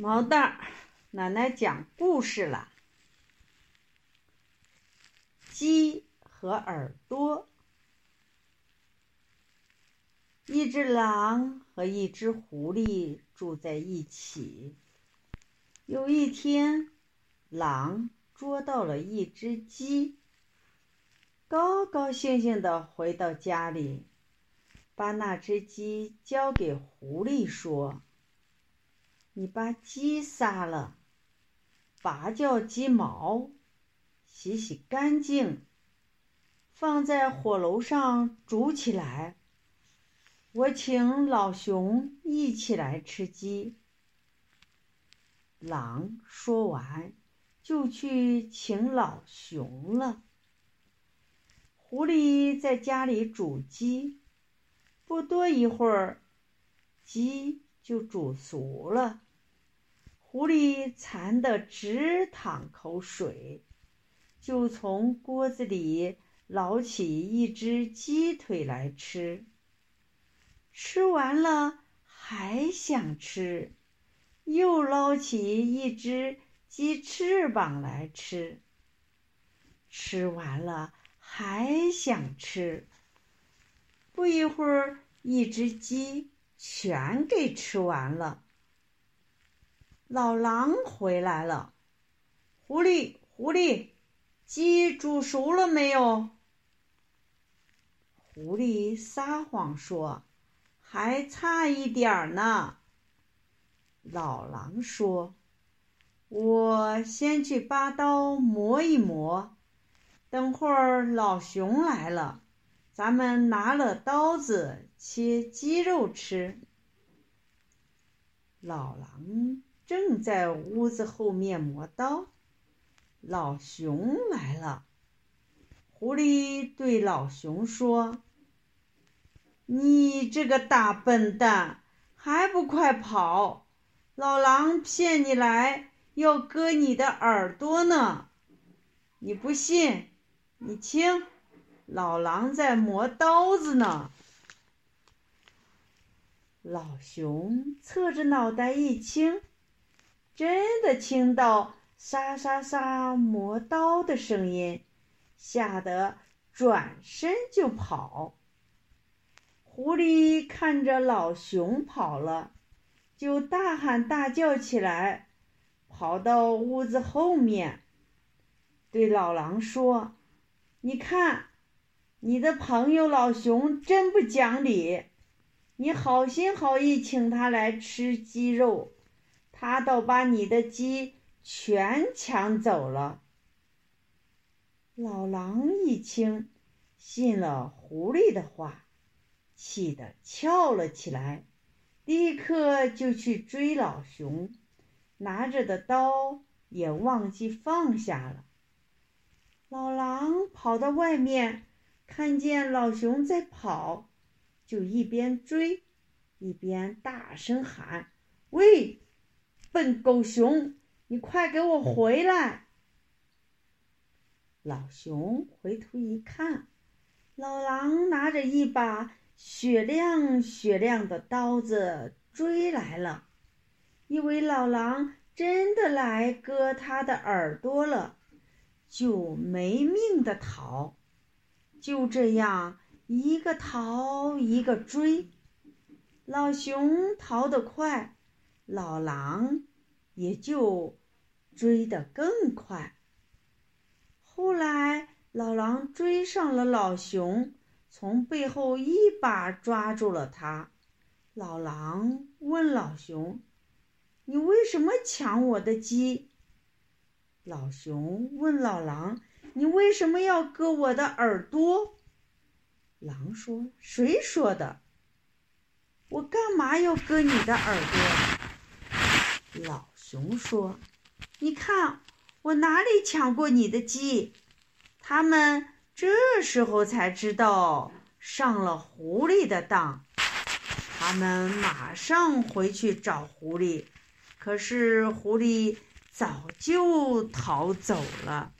毛蛋，奶奶讲故事了。鸡和耳朵。一只狼和一只狐狸住在一起。有一天，狼捉到了一只鸡，高高兴兴的回到家里，把那只鸡交给狐狸，说。你把鸡杀了，拔掉鸡毛，洗洗干净，放在火炉上煮起来。我请老熊一起来吃鸡。狼说完，就去请老熊了。狐狸在家里煮鸡，不多一会儿，鸡就煮熟了。狐狸馋得直淌口水，就从锅子里捞起一只鸡腿来吃。吃完了还想吃，又捞起一只鸡翅膀来吃。吃完了还想吃，不一会儿，一只鸡全给吃完了。老狼回来了，狐狸，狐狸，鸡煮熟了没有？狐狸撒谎说：“还差一点儿呢。”老狼说：“我先去拔刀磨一磨，等会儿老熊来了，咱们拿了刀子切鸡肉吃。”老狼。正在屋子后面磨刀，老熊来了。狐狸对老熊说：“你这个大笨蛋，还不快跑！老狼骗你来，要割你的耳朵呢。你不信？你听，老狼在磨刀子呢。”老熊侧着脑袋一听。真的听到沙沙沙磨刀的声音，吓得转身就跑。狐狸看着老熊跑了，就大喊大叫起来，跑到屋子后面，对老狼说：“你看，你的朋友老熊真不讲理，你好心好意请他来吃鸡肉。”他倒把你的鸡全抢走了。老狼一听，信了狐狸的话，气得翘了起来，立刻就去追老熊，拿着的刀也忘记放下了。老狼跑到外面，看见老熊在跑，就一边追，一边大声喊：“喂！”笨狗熊，你快给我回来！老熊回头一看，老狼拿着一把雪亮雪亮的刀子追来了，以为老狼真的来割他的耳朵了，就没命的逃。就这样，一个逃一个追，老熊逃得快。老狼也就追得更快。后来，老狼追上了老熊，从背后一把抓住了他。老狼问老熊：“你为什么抢我的鸡？”老熊问老狼：“你为什么要割我的耳朵？”狼说：“谁说的？我干嘛要割你的耳朵？”老熊说：“你看，我哪里抢过你的鸡？”他们这时候才知道上了狐狸的当。他们马上回去找狐狸，可是狐狸早就逃走了。